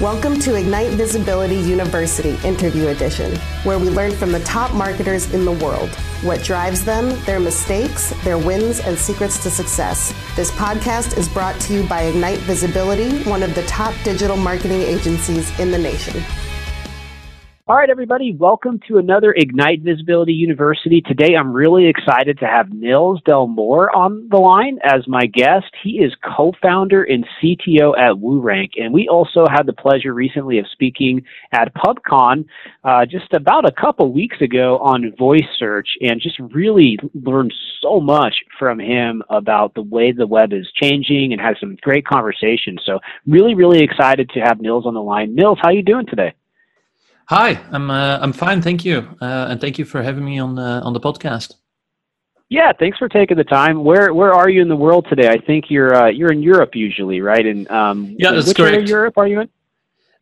Welcome to Ignite Visibility University Interview Edition, where we learn from the top marketers in the world what drives them, their mistakes, their wins, and secrets to success. This podcast is brought to you by Ignite Visibility, one of the top digital marketing agencies in the nation. All right, everybody, welcome to another Ignite Visibility University. Today, I'm really excited to have Nils De Moor on the line as my guest. He is co founder and CTO at WooRank, and we also had the pleasure recently of speaking at PubCon uh, just about a couple weeks ago on voice search and just really learned so much from him about the way the web is changing and had some great conversations. So, really, really excited to have Nils on the line. Nils, how are you doing today? Hi, I'm uh, I'm fine, thank you, uh, and thank you for having me on uh, on the podcast. Yeah, thanks for taking the time. Where where are you in the world today? I think you're uh, you're in Europe usually, right? And um, yeah, that's which correct. area of Europe are you in?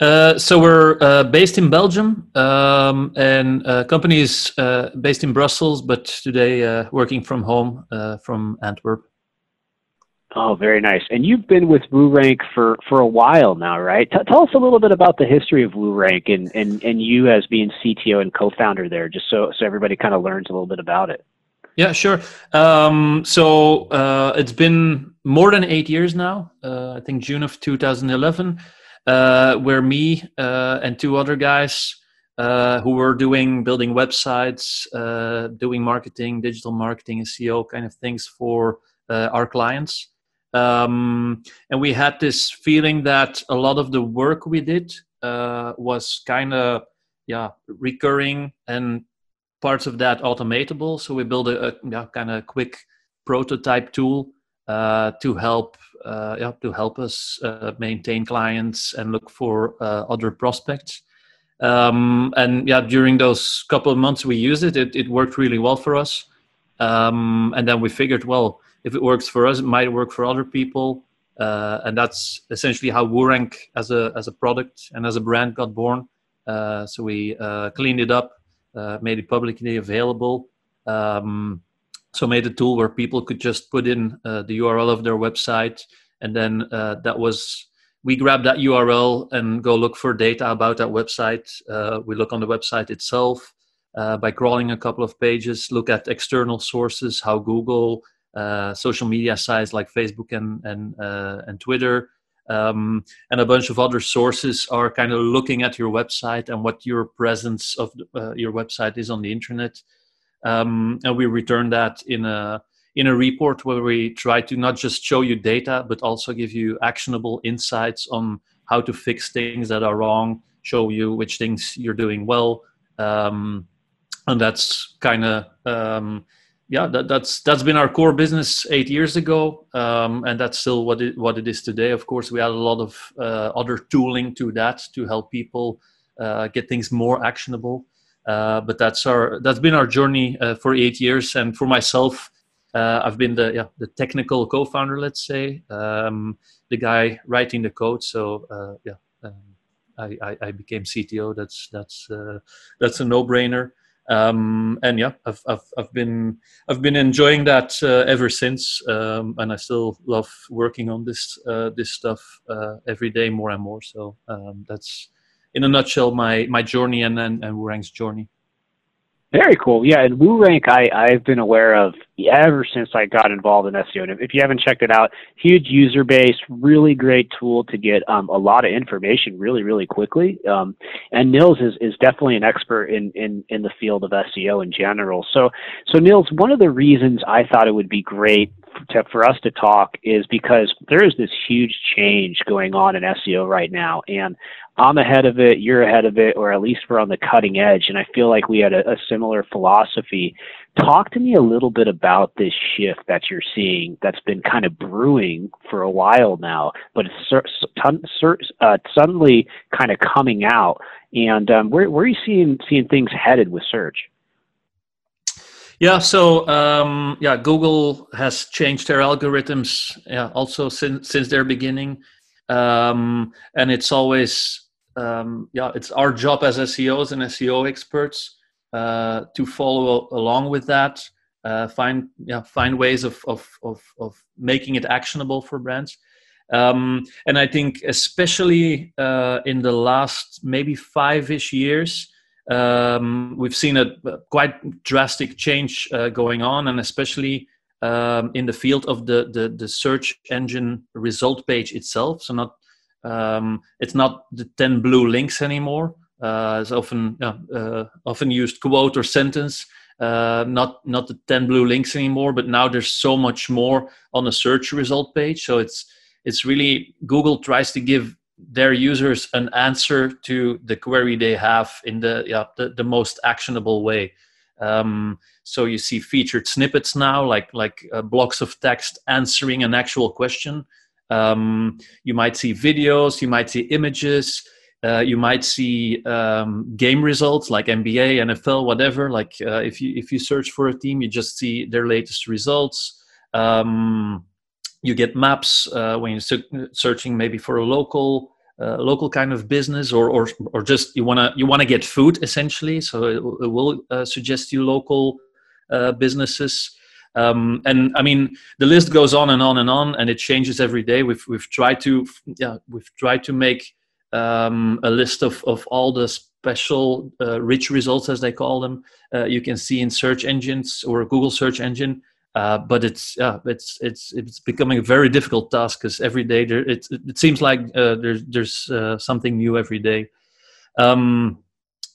Uh, so we're uh, based in Belgium, um, and uh, company is uh, based in Brussels, but today uh, working from home uh, from Antwerp. Oh, very nice. And you've been with WooRank for, for a while now, right? T- tell us a little bit about the history of WooRank and, and, and you as being CTO and co-founder there, just so, so everybody kind of learns a little bit about it. Yeah, sure. Um, so uh, it's been more than eight years now. Uh, I think June of 2011, uh, where me uh, and two other guys uh, who were doing building websites, uh, doing marketing, digital marketing, and SEO kind of things for our clients. Um, and we had this feeling that a lot of the work we did uh, was kind of yeah recurring and parts of that automatable. So we built a, a yeah, kind of quick prototype tool uh, to help uh, yeah, to help us uh, maintain clients and look for uh, other prospects. Um, and yeah, during those couple of months we used it, it, it worked really well for us. Um, and then we figured, well, if it works for us, it might work for other people. Uh, and that's essentially how WooRank as a as a product and as a brand got born. Uh, so we uh, cleaned it up, uh, made it publicly available. Um, so made a tool where people could just put in uh, the URL of their website, and then uh, that was we grab that URL and go look for data about that website. we look on the website itself by crawling a couple of pages, look at external sources, how Google uh, social media sites like Facebook and and uh, and Twitter, um, and a bunch of other sources are kind of looking at your website and what your presence of uh, your website is on the internet. Um, and we return that in a in a report where we try to not just show you data but also give you actionable insights on how to fix things that are wrong, show you which things you're doing well, um, and that's kind of um, yeah, that, that's that's been our core business eight years ago, um, and that's still what it what it is today. Of course, we add a lot of uh, other tooling to that to help people uh, get things more actionable. Uh, but that's our that's been our journey uh, for eight years, and for myself, uh, I've been the yeah the technical co-founder, let's say, um, the guy writing the code. So uh, yeah. Um, I, I, I, became CTO. That's that's that's a no-brainer um, and yeah, I've, I've, I've been I've been enjoying that uh, ever since, um, and I still love working on this uh, this stuff uh, every day more and more. So um, that's in a nutshell my my journey and and, and WooRank's journey. Very cool. Yeah, and WooRank I, I've been aware of ever since I got involved in SEO. And if you haven't checked it out, huge user base, really great tool to get um, a lot of information really, really quickly. Um, and Nils is, is definitely an expert in, in, in the field of SEO in general. So, so Nils, one of the reasons I thought it would be great to, for us to talk is because there is this huge change going on in SEO right now. And I'm ahead of it, you're ahead of it, or at least we're on the cutting edge. And I feel like we had a, a similar philosophy. Talk to me a little bit about this shift that you're seeing that's been kind of brewing for a while now, but it's uh, suddenly kind of coming out. And um, where, where are you seeing seeing things headed with search? Yeah, so um, yeah, Google has changed their algorithms yeah, also since since their beginning, um, and it's always um, yeah, it's our job as SEOs and SEO experts uh, to follow along with that, uh, find yeah, find ways of, of of of making it actionable for brands. Um, and I think, especially uh, in the last maybe five ish years, um, we've seen a, a quite drastic change uh, going on, and especially um, in the field of the, the, the search engine result page itself. So not um, it's not the ten blue links anymore. Uh, it's often uh, often used quote or sentence. Uh, not not the 10 blue links anymore but now there's so much more on the search result page so it's it's really google tries to give their users an answer to the query they have in the yeah, the, the most actionable way um, so you see featured snippets now like like uh, blocks of text answering an actual question um, you might see videos you might see images uh, you might see um, game results like NBA, NFL, whatever. Like uh, if you if you search for a team, you just see their latest results. Um, you get maps uh, when you're searching maybe for a local uh, local kind of business, or or or just you wanna you wanna get food essentially. So it, it will uh, suggest you local uh, businesses. Um, and I mean, the list goes on and on and on, and it changes every day. We've we've tried to yeah we've tried to make um, a list of, of all the special uh, rich results, as they call them, uh, you can see in search engines or Google search engine. Uh, but it's yeah, it's it's it's becoming a very difficult task because every day there it it seems like uh, there's there's uh, something new every day. Um,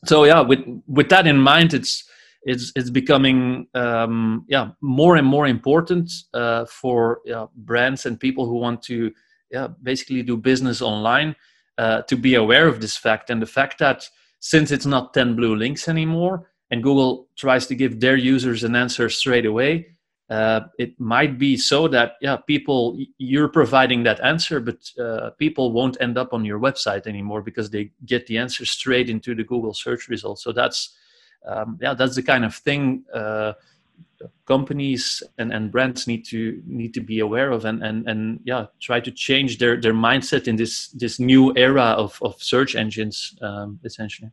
so yeah, with with that in mind, it's it's it's becoming um, yeah more and more important uh, for yeah, brands and people who want to yeah basically do business online uh, to be aware of this fact and the fact that since it's not 10 blue links anymore and google tries to give their users an answer straight away uh, it might be so that yeah people you're providing that answer but uh, people won't end up on your website anymore because they get the answer straight into the google search results. So that's um, yeah that's the kind of thing uh, companies and, and brands need to need to be aware of and, and, and yeah try to change their, their mindset in this this new era of, of search engines um, essentially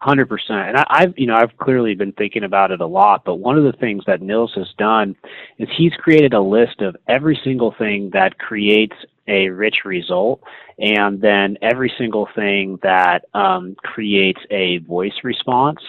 Hundred percent, and I, I've you know I've clearly been thinking about it a lot. But one of the things that Nils has done is he's created a list of every single thing that creates a rich result, and then every single thing that um, creates a voice response.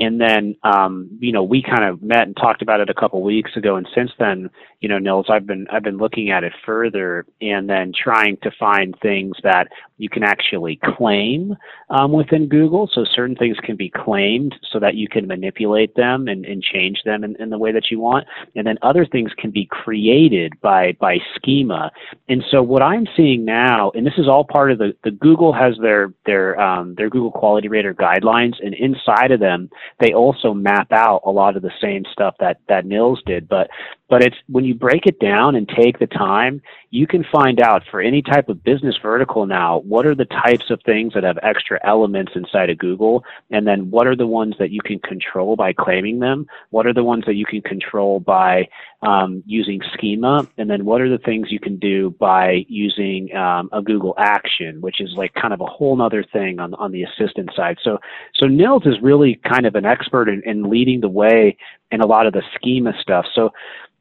And then, um, you know, we kind of met and talked about it a couple weeks ago. And since then, you know, Nils, I've been I've been looking at it further and then trying to find things that you can actually claim um, within Google. So certain things can be claimed so that you can manipulate them and, and change them in, in the way that you want. And then other things can be created by by schema. And so what I'm seeing now, and this is all part of the, the Google has their their um, their Google Quality Rater guidelines, and inside of them they also map out a lot of the same stuff that that Nils did. But but it's when you break it down and take the time, you can find out for any type of business vertical now what are the types of things that have extra elements inside of Google, and then what are the ones that you can control by claiming them, what are the ones that you can control by um, using schema, and then what are the things you can do by using um, a Google action, which is like kind of a whole other thing on on the assistant side. So so Nils is really kind of an expert in, in leading the way in a lot of the schema stuff. So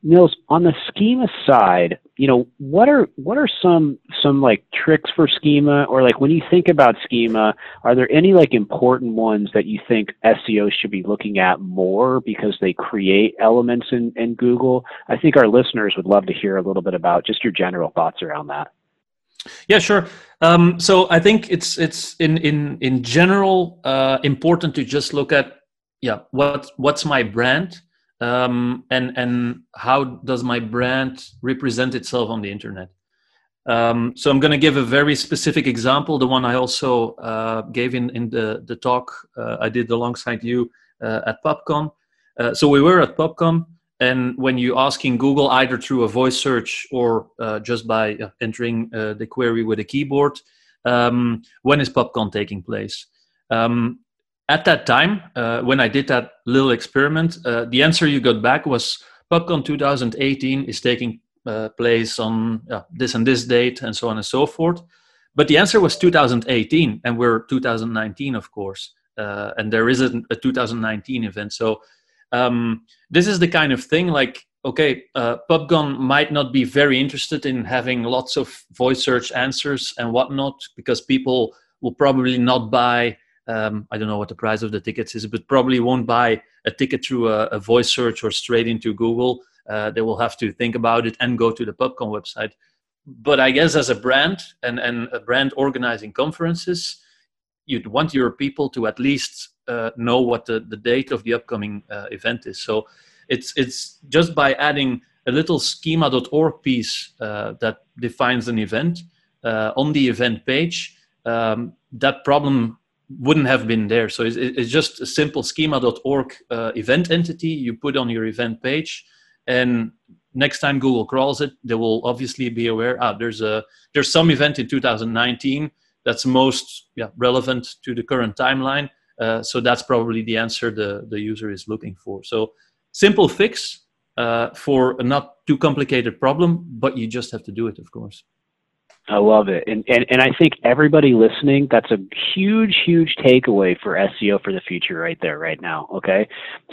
Nils, on the schema side, you know, what are what are some some like tricks for schema or like when you think about schema, are there any like important ones that you think SEO should be looking at more because they create elements in, in Google? I think our listeners would love to hear a little bit about just your general thoughts around that. Yeah, sure. Um, so I think it's it's in in in general uh, important to just look at yeah what what's my brand um, and and how does my brand represent itself on the internet? Um, so i'm going to give a very specific example the one i also uh, gave in, in the, the talk uh, i did alongside you uh, at PubCon uh, so we were at PubCon and when you ask in google either through a voice search or uh, just by uh, entering the query with a keyboard um, when is PubCon taking place? Um, at that time, uh, when I did that little experiment, uh, the answer you got back was PubCon 2018 is taking uh, place on this and this date, and so on and so forth. But the answer was 2018, and we're 2019, of course, uh, and there isn't a 2019 event. So um, this is the kind of thing like okay, uh, PubCon might not be very interested in having lots of voice search answers and whatnot because people will probably not buy. Um, I don't know what the price of the tickets is, but probably won't buy a ticket through a, a voice search or straight into Google. Uh, they will have to think about it and go to the PubCon website. But I guess as a brand and, and a brand organizing conferences, you'd want your people to at least uh, know what the, the date of the upcoming uh, event is. So it's it's just by adding a little schema.org piece uh, that defines an event uh, on the event page. Um, that problem wouldn't have been there. So it's, it's just a simple schema.org uh, event entity you put on your event page, and next time Google crawls it, they will obviously be aware. Ah, there's a there's some event in 2019 that's most yeah, relevant to the current timeline. Uh, so that's probably the answer the, the user is looking for. So simple fix uh, for a not too complicated problem, but you just have to do it, of course. I love it. And, and and I think everybody listening, that's a huge, huge takeaway for SEO for the future right there, right now. Okay.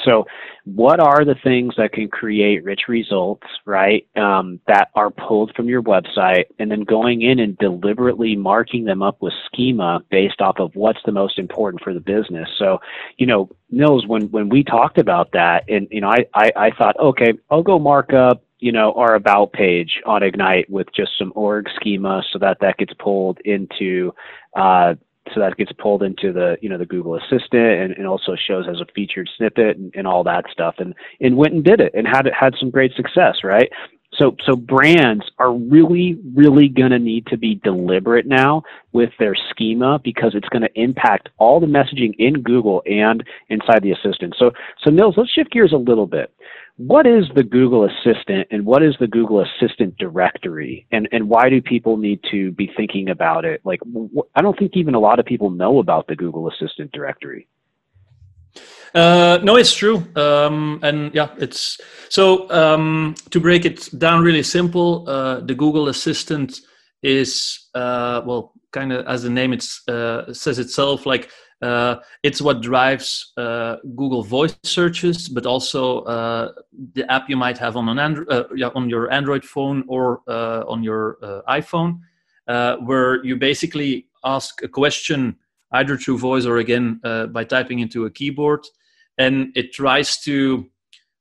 So what are the things that can create rich results, right? Um, that are pulled from your website and then going in and deliberately marking them up with schema based off of what's the most important for the business. So, you know, Nils, when, when we talked about that and, you know, I, I, I thought, okay, I'll go mark up you know, our about page on Ignite with just some org schema so that that gets pulled into, uh, so that gets pulled into the, you know, the Google Assistant and, and also shows as a featured snippet and, and all that stuff. And, and went and did it and had, it had some great success, right? So, so brands are really, really going to need to be deliberate now with their schema because it's going to impact all the messaging in Google and inside the assistant. So, so Nils, let's shift gears a little bit what is the Google Assistant and what is the Google Assistant directory and, and why do people need to be thinking about it? Like, wh- I don't think even a lot of people know about the Google Assistant directory. Uh, no, it's true. Um, and yeah, it's so um, to break it down really simple, uh, the Google Assistant is, uh, well, kind of as the name it uh, says itself, like uh, it's what drives uh, Google Voice searches, but also uh, the app you might have on an Andro- uh, yeah, on your Android phone or uh, on your uh, iPhone, where you basically ask a question either through voice or again by typing into a keyboard, and it tries to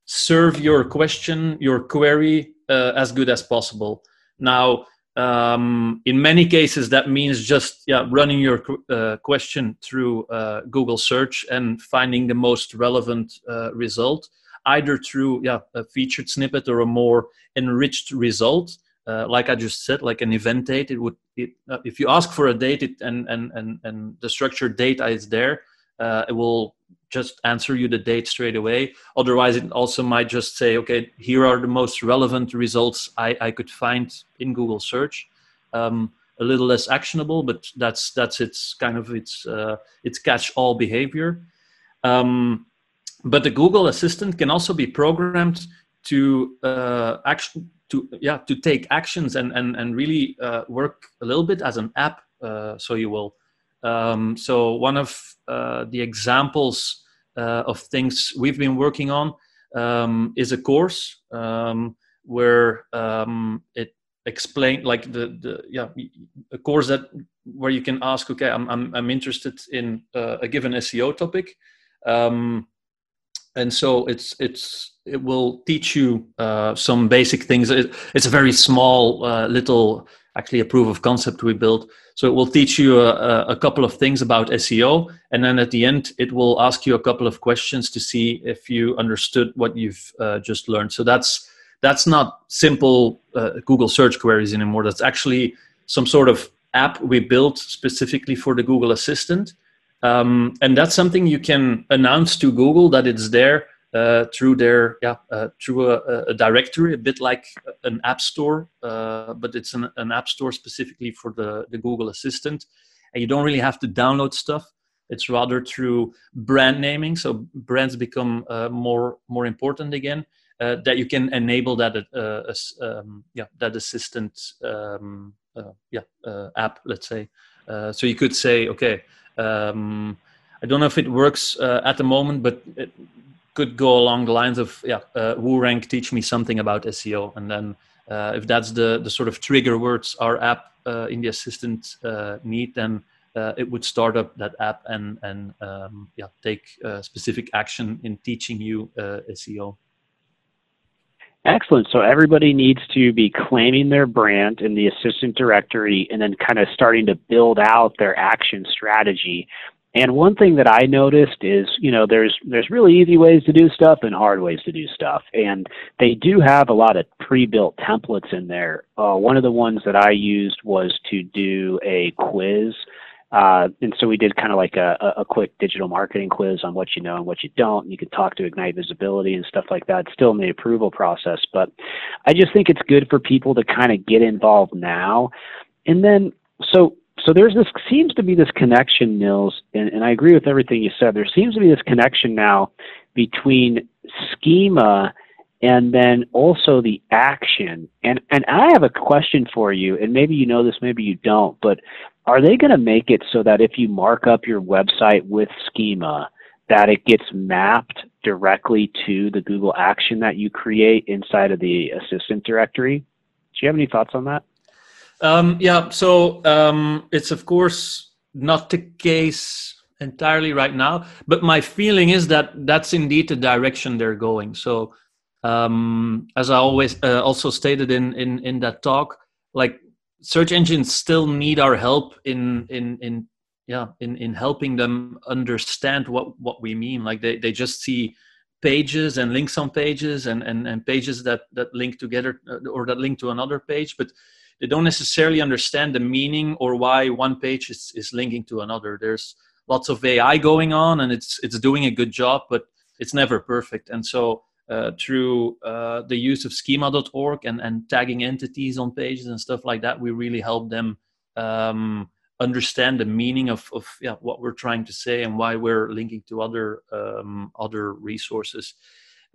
serve your question, your query, as good as possible. Now, um, in many cases that means just yeah running your uh, question through uh, google search and finding the most relevant uh, result either through yeah a featured snippet or a more enriched result. Uh, like i just said like an event date it would it, uh, if you ask for a date it, and, and and and the structured data is there uh, it will just answer you the date straight away. Otherwise, it also might just say, okay, here are the most relevant results I, I could find in Google search. Um, a little less actionable, but that's that's its kind of its uh, its catch-all behavior. Um, but the Google Assistant can also be programmed to uh, action to yeah to take actions and and and really uh, work a little bit as an app. Uh, so you will. Um, so one of uh, the examples of things we've been working on um, is a course um, where um, it explain like the the yeah a course that where you can ask okay I'm I'm, I'm interested in uh, a given SEO topic. Um, and so it's it's it will teach you uh, some basic things. It, it's a very small uh, little actually a proof of concept we built. So it will teach you a, a, couple of things about SEO, and then at the end, it will ask you a couple of questions to see if you understood what you've uh, just learned. So that's that's not simple uh, Google search queries anymore. That's actually some sort of app we built specifically for the Google Assistant, um, and that's something you can announce to Google that it's there uh, through their yeah uh, through a, a, directory, a bit like an app store, uh, but it's an, an, app store specifically for the the Google Assistant, and you don't really have to download stuff. It's rather through brand naming, so brands become uh, more more important again. Uh, that you can enable that um, yeah that assistant um, yeah app, let's say. so you could say, okay. Um, I don't know if it works at the moment, but it, could go along the lines of yeah, uh, WooRank teach me something about SEO, and then uh, if that's the the sort of trigger words our app uh, in the assistant uh, need, then uh, it would start up that app and and um, yeah take uh, specific action in teaching you SEO. Excellent. So everybody needs to be claiming their brand in the assistant directory and then kind of starting to build out their action strategy. And one thing that I noticed is, you know, there's there's really easy ways to do stuff and hard ways to do stuff, and they do have a lot of pre-built templates in there. Uh, one of the ones that I used was to do a quiz uh, and so we did kind of like a, a quick digital marketing quiz on what you know and what you don't. And you could talk to Ignite Visibility and stuff like that, still in the approval process. But I just think it's good for people to kind of get involved now. And then, so so there's this seems to be this connection, Nils, and, and I agree with everything you said. There seems to be this connection now between schema and then also the action. And and I have a question for you, and maybe you know this, maybe you don't, but are they going to make it so that if you mark up your website with schema, that it gets mapped directly to the Google action that you create inside of the assistant directory? Do you have any thoughts on that? Um, yeah, so um, it's of course not the case entirely right now, but my feeling is that that's indeed the direction they're going. So, um, as I always uh, also stated in, in in that talk, like search engines still need our help in in in yeah in in helping them understand what what we mean like they they just see pages and links on pages and and, and pages that that link together uh, or that link to another page but they don't necessarily understand the meaning or why one page is, is linking to another there's lots of ai going on and it's it's doing a good job but it's never perfect and so uh, through uh, the use of schema.org and, and tagging entities on pages and stuff like that, we really help them um, understand the meaning of, of yeah, what we're trying to say and why we're linking to other um, other resources.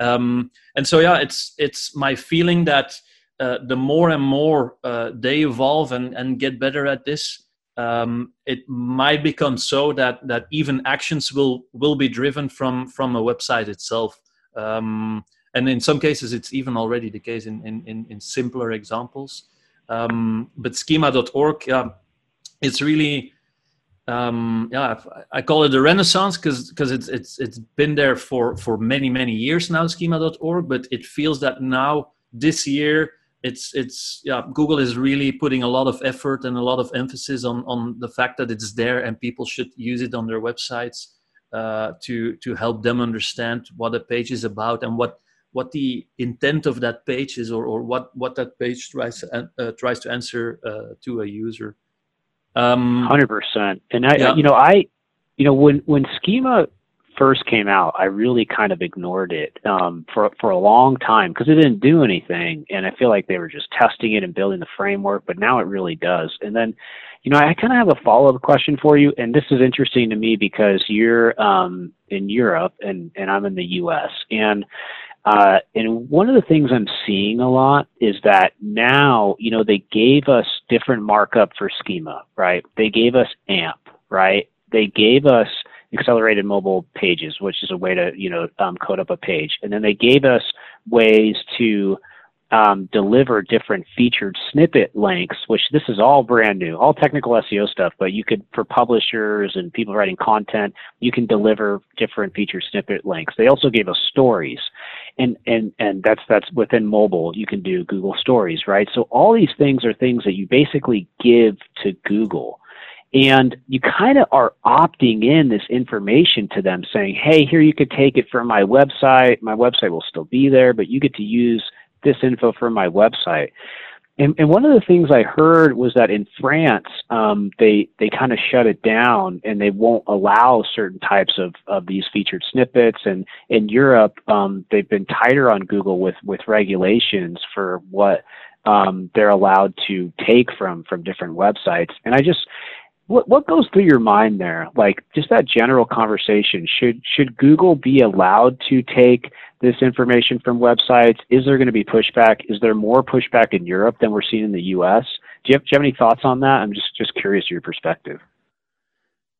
Um, and so, yeah, it's it's my feeling that uh, the more and more uh, they evolve and, and get better at this, um, it might become so that that even actions will will be driven from from a website itself. Um, and in some cases, it's even already the case in, in, in, simpler examples. Um, but schema.org, yeah, it's really, um, yeah, I call it a renaissance because because it's it's it's been there for for many many years now, schema.org. But it feels that now this year it's it's yeah google is really putting a lot of effort and a lot of emphasis on on the fact that it's there and people should use it on their websites uh, to to help them understand what a page is about and what what the intent of that page is or, or what what that page tries to, uh, tries to answer uh, to a user um, hundred percent and I yeah. you know I you know when when schema first came out I really kind of ignored it um, for for a long time because it didn't do anything and I feel like they were just testing it and building the framework but now it really does and then you know, I kind of have a follow up question for you, and this is interesting to me because you're um, in Europe and, and I'm in the U.S. and uh, and one of the things I'm seeing a lot is that now, you know, they gave us different markup for schema, right? They gave us AMP, right? They gave us accelerated mobile pages, which is a way to, you know, um, code up a page. And then they gave us ways to um, deliver different featured snippet links, which this is all brand new, all technical SEO stuff, but you could, for publishers and people writing content, you can deliver different featured snippet links. They also gave us stories. And, and, and that's, that's within mobile. You can do Google stories, right? So all these things are things that you basically give to Google. And you kind of are opting in this information to them saying, hey, here you could take it from my website. My website will still be there, but you get to use this info from my website. And, and one of the things I heard was that in France, um, they they kind of shut it down and they won't allow certain types of, of these featured snippets. And in Europe, um, they've been tighter on Google with with regulations for what um, they're allowed to take from from different websites. And I just what what goes through your mind there? Like just that general conversation. Should should Google be allowed to take this information from websites? Is there going to be pushback? Is there more pushback in Europe than we're seeing in the U.S.? Do you have, do you have any thoughts on that? I'm just just curious your perspective.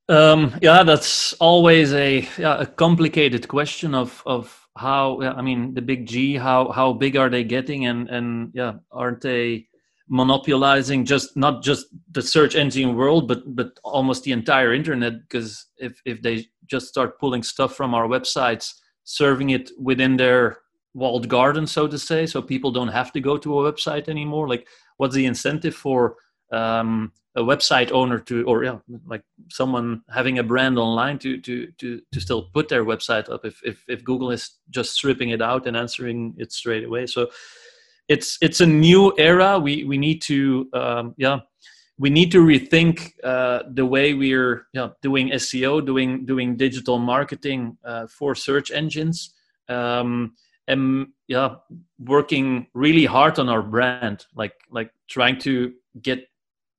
Um, yeah, that's always a yeah, a complicated question of of how i mean the big g how how big are they getting and and yeah aren't they monopolizing just not just the search engine world but but almost the entire internet because if if they just start pulling stuff from our websites serving it within their walled garden so to say so people don't have to go to a website anymore like what's the incentive for um, a website owner to or yeah like someone having a brand online to to to to still put their website up if if, if google is just stripping it out and answering it straight away? So it's it's a new era. We we need to um, yeah we need to rethink uh, the way we're know, doing SEO, doing doing digital marketing uh, for search engines, um, and yeah, working really hard on our brand, like like trying to get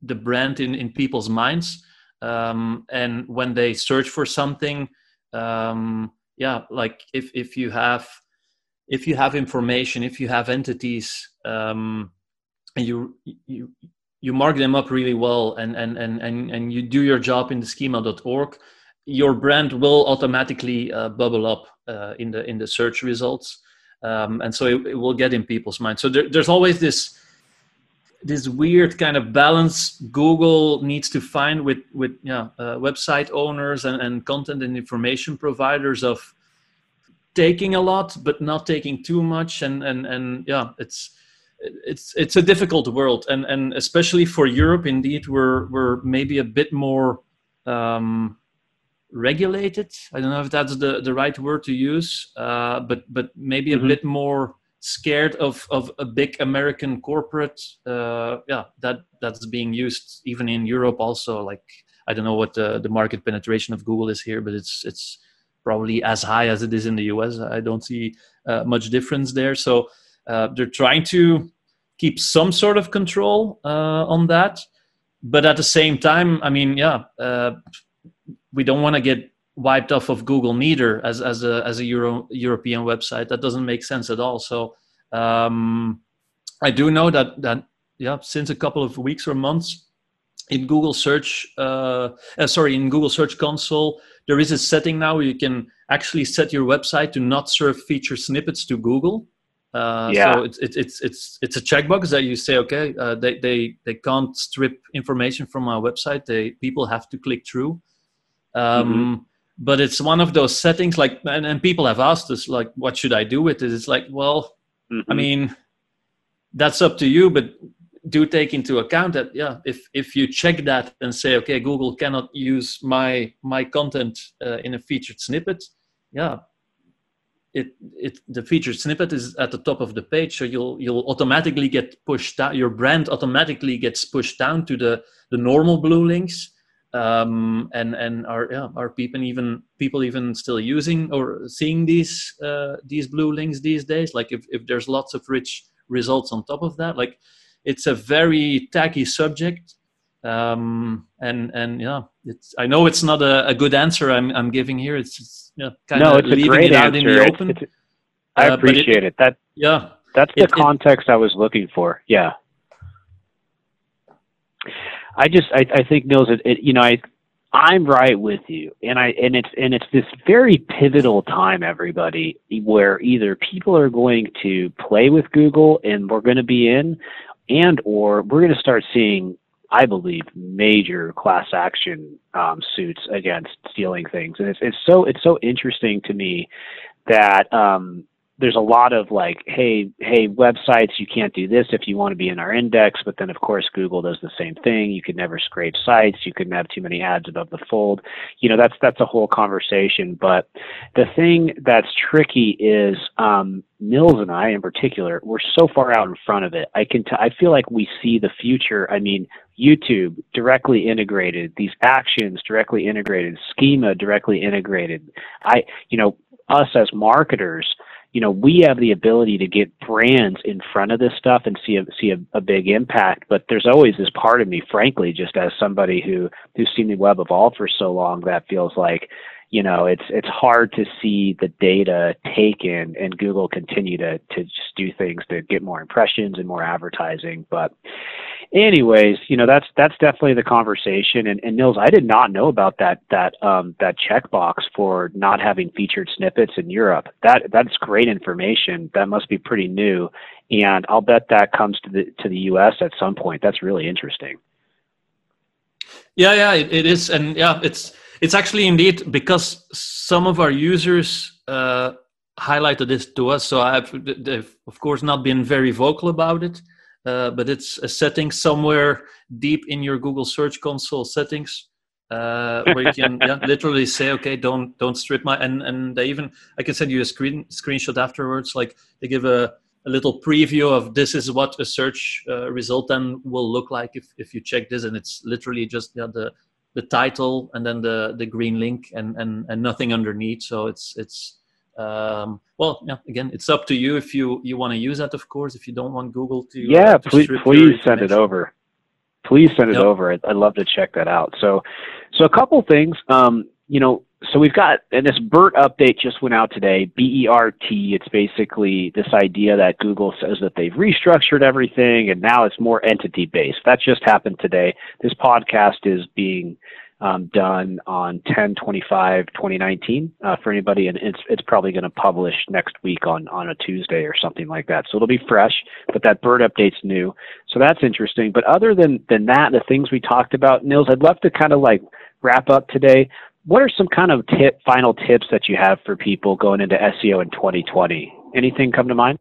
the brand in in people's minds, um, and when they search for something, um, yeah, like if if you have if you have information, if you have entities, um, and you you you mark them up really well, and and and and and you do your job in the schema.org, your brand will automatically uh, bubble up uh, in the in the search results, um, and so it, it, will get in people's minds. So there, there's always this this weird kind of balance Google needs to find with with yeah, uh, website owners and, and content and information providers of taking a lot but not taking too much. And and and yeah it's it's it's a difficult world. And and especially for europe indeed we're we're maybe a bit more um, regulated. I don't know if that's the the right word to use uh, but but maybe mm-hmm. a bit more scared of of a big american corporate uh, yeah that that's being used even in europe also. Like i don't know what the the market penetration of google is here but it's it's probably as high as it is in the US. I don't see uh, much difference there. So uh, they're trying to keep some sort of control uh, on that. But at the same time, I mean, yeah, uh, we don't want to get wiped off of Google neither as, as a, as a Euro, European website. That doesn't make sense at all. So um, I do know that, that, yeah, since a couple of weeks or months, in Google Search, uh, uh, sorry, in Google Search Console, there is a setting now where you can actually set your website to not serve feature snippets to Google. Uh, yeah. So it's, it's it's it's it's a checkbox that you say, okay, uh, they they they can't strip information from our website. They people have to click through. Um, mm-hmm. But it's one of those settings, like, and, and people have asked us, like, what should I do with it? It's like, well, mm-hmm. I mean, that's up to you, but do take into account that yeah if if you check that and say okay google cannot use my my content uh, in a featured snippet yeah it it the featured snippet is at the top of the page. So you'll you'll automatically get pushed down your brand automatically gets pushed down to the the normal blue links um, and and are yeah are people even people even still using or seeing these uh, these blue links these days? Like if, if there's lots of rich results on top of that like it's a very tacky subject um, and and yeah it's i know it's not a, a good answer i'm i'm giving here. It's, it's yeah, kind no, of leaving it out answer. in the open it's, it's, i uh, appreciate it, it, that yeah. that's the context i was looking for. Yeah. I just i, I think Nils it, it you know i I'm right with you, and I and it's and it's this very pivotal time, everybody, where either people are going to play with Google and we're going to be in, and or we're going to start seeing I believe major class action um, suits against stealing things, and it's it's so it's so interesting to me that um, there's a lot of like, hey, hey, websites, you can't do this if you want to be in our index. But then, of course, Google does the same thing. You could never scrape sites. You couldn't have too many ads above the fold. You know, that's that's a whole conversation. But the thing that's tricky is um, Nils and I, in particular, we're so far out in front of it. I can t- I feel like we see the future. I mean, YouTube directly integrated, these actions directly integrated, schema directly integrated. I, you know, us as marketers you know, we have the ability to get brands in front of this stuff and see a, see a, a, big impact. But there's always this part of me, frankly, just as somebody who who's seen the web evolve for so long, that feels like, you know, it's it's hard to see the data taken and Google continue to to just do things to get more impressions and more advertising. But anyways, you know, that's that's definitely the conversation. And, and Nils, I did not know about that that um, that checkbox for not having featured snippets in Europe. That that's great information. That must be pretty new. And I'll bet that comes to the to the US at some point. That's really interesting. Yeah, yeah, it, it is, and yeah, it's it's actually indeed because some of our users uh, highlighted this to us. So I've, they've of course not been very vocal about it, uh, but it's a setting somewhere deep in your Google Search Console settings uh, where you can yeah, literally say, okay, don't don't strip my and and they even I can send you a screen screenshot afterwards. Like they give a a little preview of this is what a search uh, result then will look like if, if you check this and it's literally just yeah, the the title and then the the green link and and, and nothing underneath. So it's it's um, well yeah again it's up to you if you you want to use that of course. If you don't want google to uh, yeah uh, to please please send it over. Please send it yep. over. I'd, I'd, love to check that out. So so a couple things um, you know so we've got and this BERT update just went out today. B E R T. It's basically this idea that Google says that they've restructured everything and now it's more entity based. That just happened today. This podcast is being um, done on 10 25 2019 uh, for anybody and it's it's probably going to publish next week on on a tuesday or something like that so it'll be fresh but that BERT update's new so that's interesting but other than than that the things we talked about nils i'd love to kind of like wrap up today what are some kind of tip, final tips that you have for people going into SEO in 2020? Anything come to mind?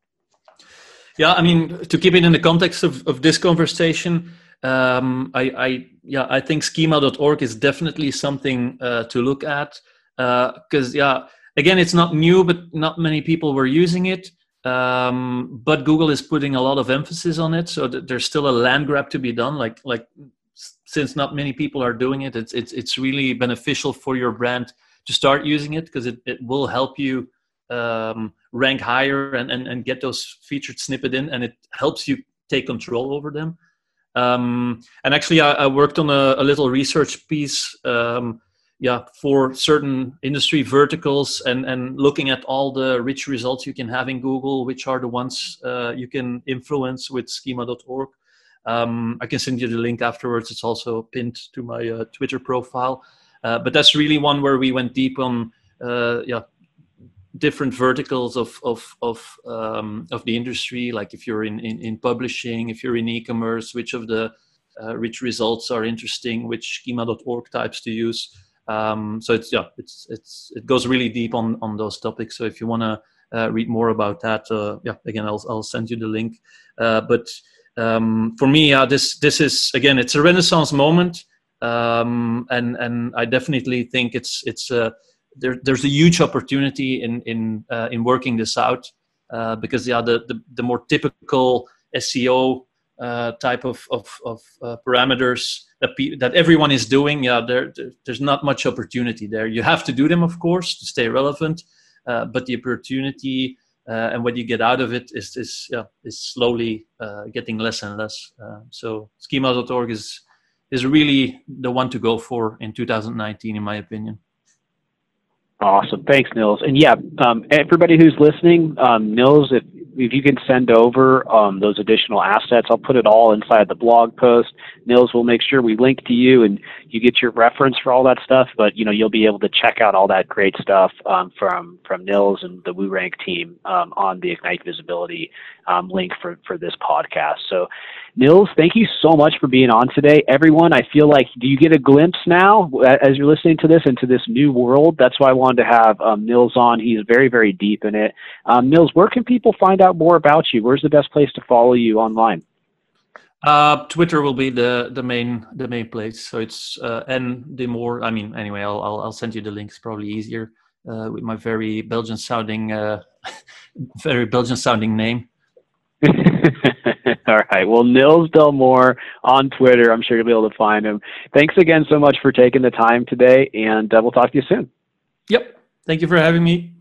Yeah, I mean, to keep it in the context of, of this conversation, um, I, I, yeah, I think schema.org is definitely something uh, to look at because uh, yeah, again, it's not new, but not many people were using it. Um, but Google is putting a lot of emphasis on it, so th- there's still a land grab to be done. Like like since not many people are doing it, it's it's it's really beneficial for your brand to start using it because it, it will help you um, rank higher and, and, and get those featured snippet in and it helps you take control over them. Um, and actually, I, I, worked on a, a little research piece, um, yeah, for certain industry verticals and and looking at all the rich results you can have in Google, which are the ones uh, you can influence with Schema.org. Um, I can send you the link afterwards. It's also pinned to my uh, Twitter profile. Uh, but that's really one where we went deep on, uh, yeah, different verticals of of of um, of the industry. Like if you're in, in, in publishing, if you're in e-commerce, which of the uh, rich results are interesting, which schema.org types to use. Um, so it's yeah, it's it's it goes really deep on on those topics. So if you want to uh, read more about that, uh, yeah, again, I'll I'll send you the link. but um, for me, uh, this this is again, it's a renaissance moment, um, and and I definitely think it's it's a, there, there's a huge opportunity in in uh, in working this out uh, because yeah, the, the, the more typical SEO uh, type of of, of uh, parameters that pe- that everyone is doing, yeah, there, there, there's not much opportunity there. You have to do them, of course, to stay relevant, uh, but the opportunity uh, and what you get out of it is is yeah is slowly uh, getting less and less. Uh, so schema.org is is really the one to go for in 2019, in my opinion. Awesome, thanks, Nils. And yeah, um, everybody who's listening, um, Nils, if if you can send over um, those additional assets, I'll put it all inside the blog post. Nils will make sure we link to you and you get your reference for all that stuff. But you know you'll be able to check out all that great stuff um, from from Nils and the WooRank team um, on the Ignite Visibility um, link for for this podcast. So Nils, thank you so much for being on today. Everyone, I feel like, do you get a glimpse now as you're listening to this into this new world? That's why I wanted to have um, Nils on. He's very, very deep in it. Um, Nils, where can people find out more about you? Where's the best place to follow you online? Uh, Twitter will be the, the main the main place. So it's uh, and the more I mean anyway, I'll I'll, I'll send you the links. Probably easier uh, with my very Belgian sounding uh, very Belgian sounding name. All right. Well, Nils De Moor on Twitter. I'm sure you'll be able to find him. Thanks again so much for taking the time today, and uh, we'll talk to you soon. Yep. Thank you for having me.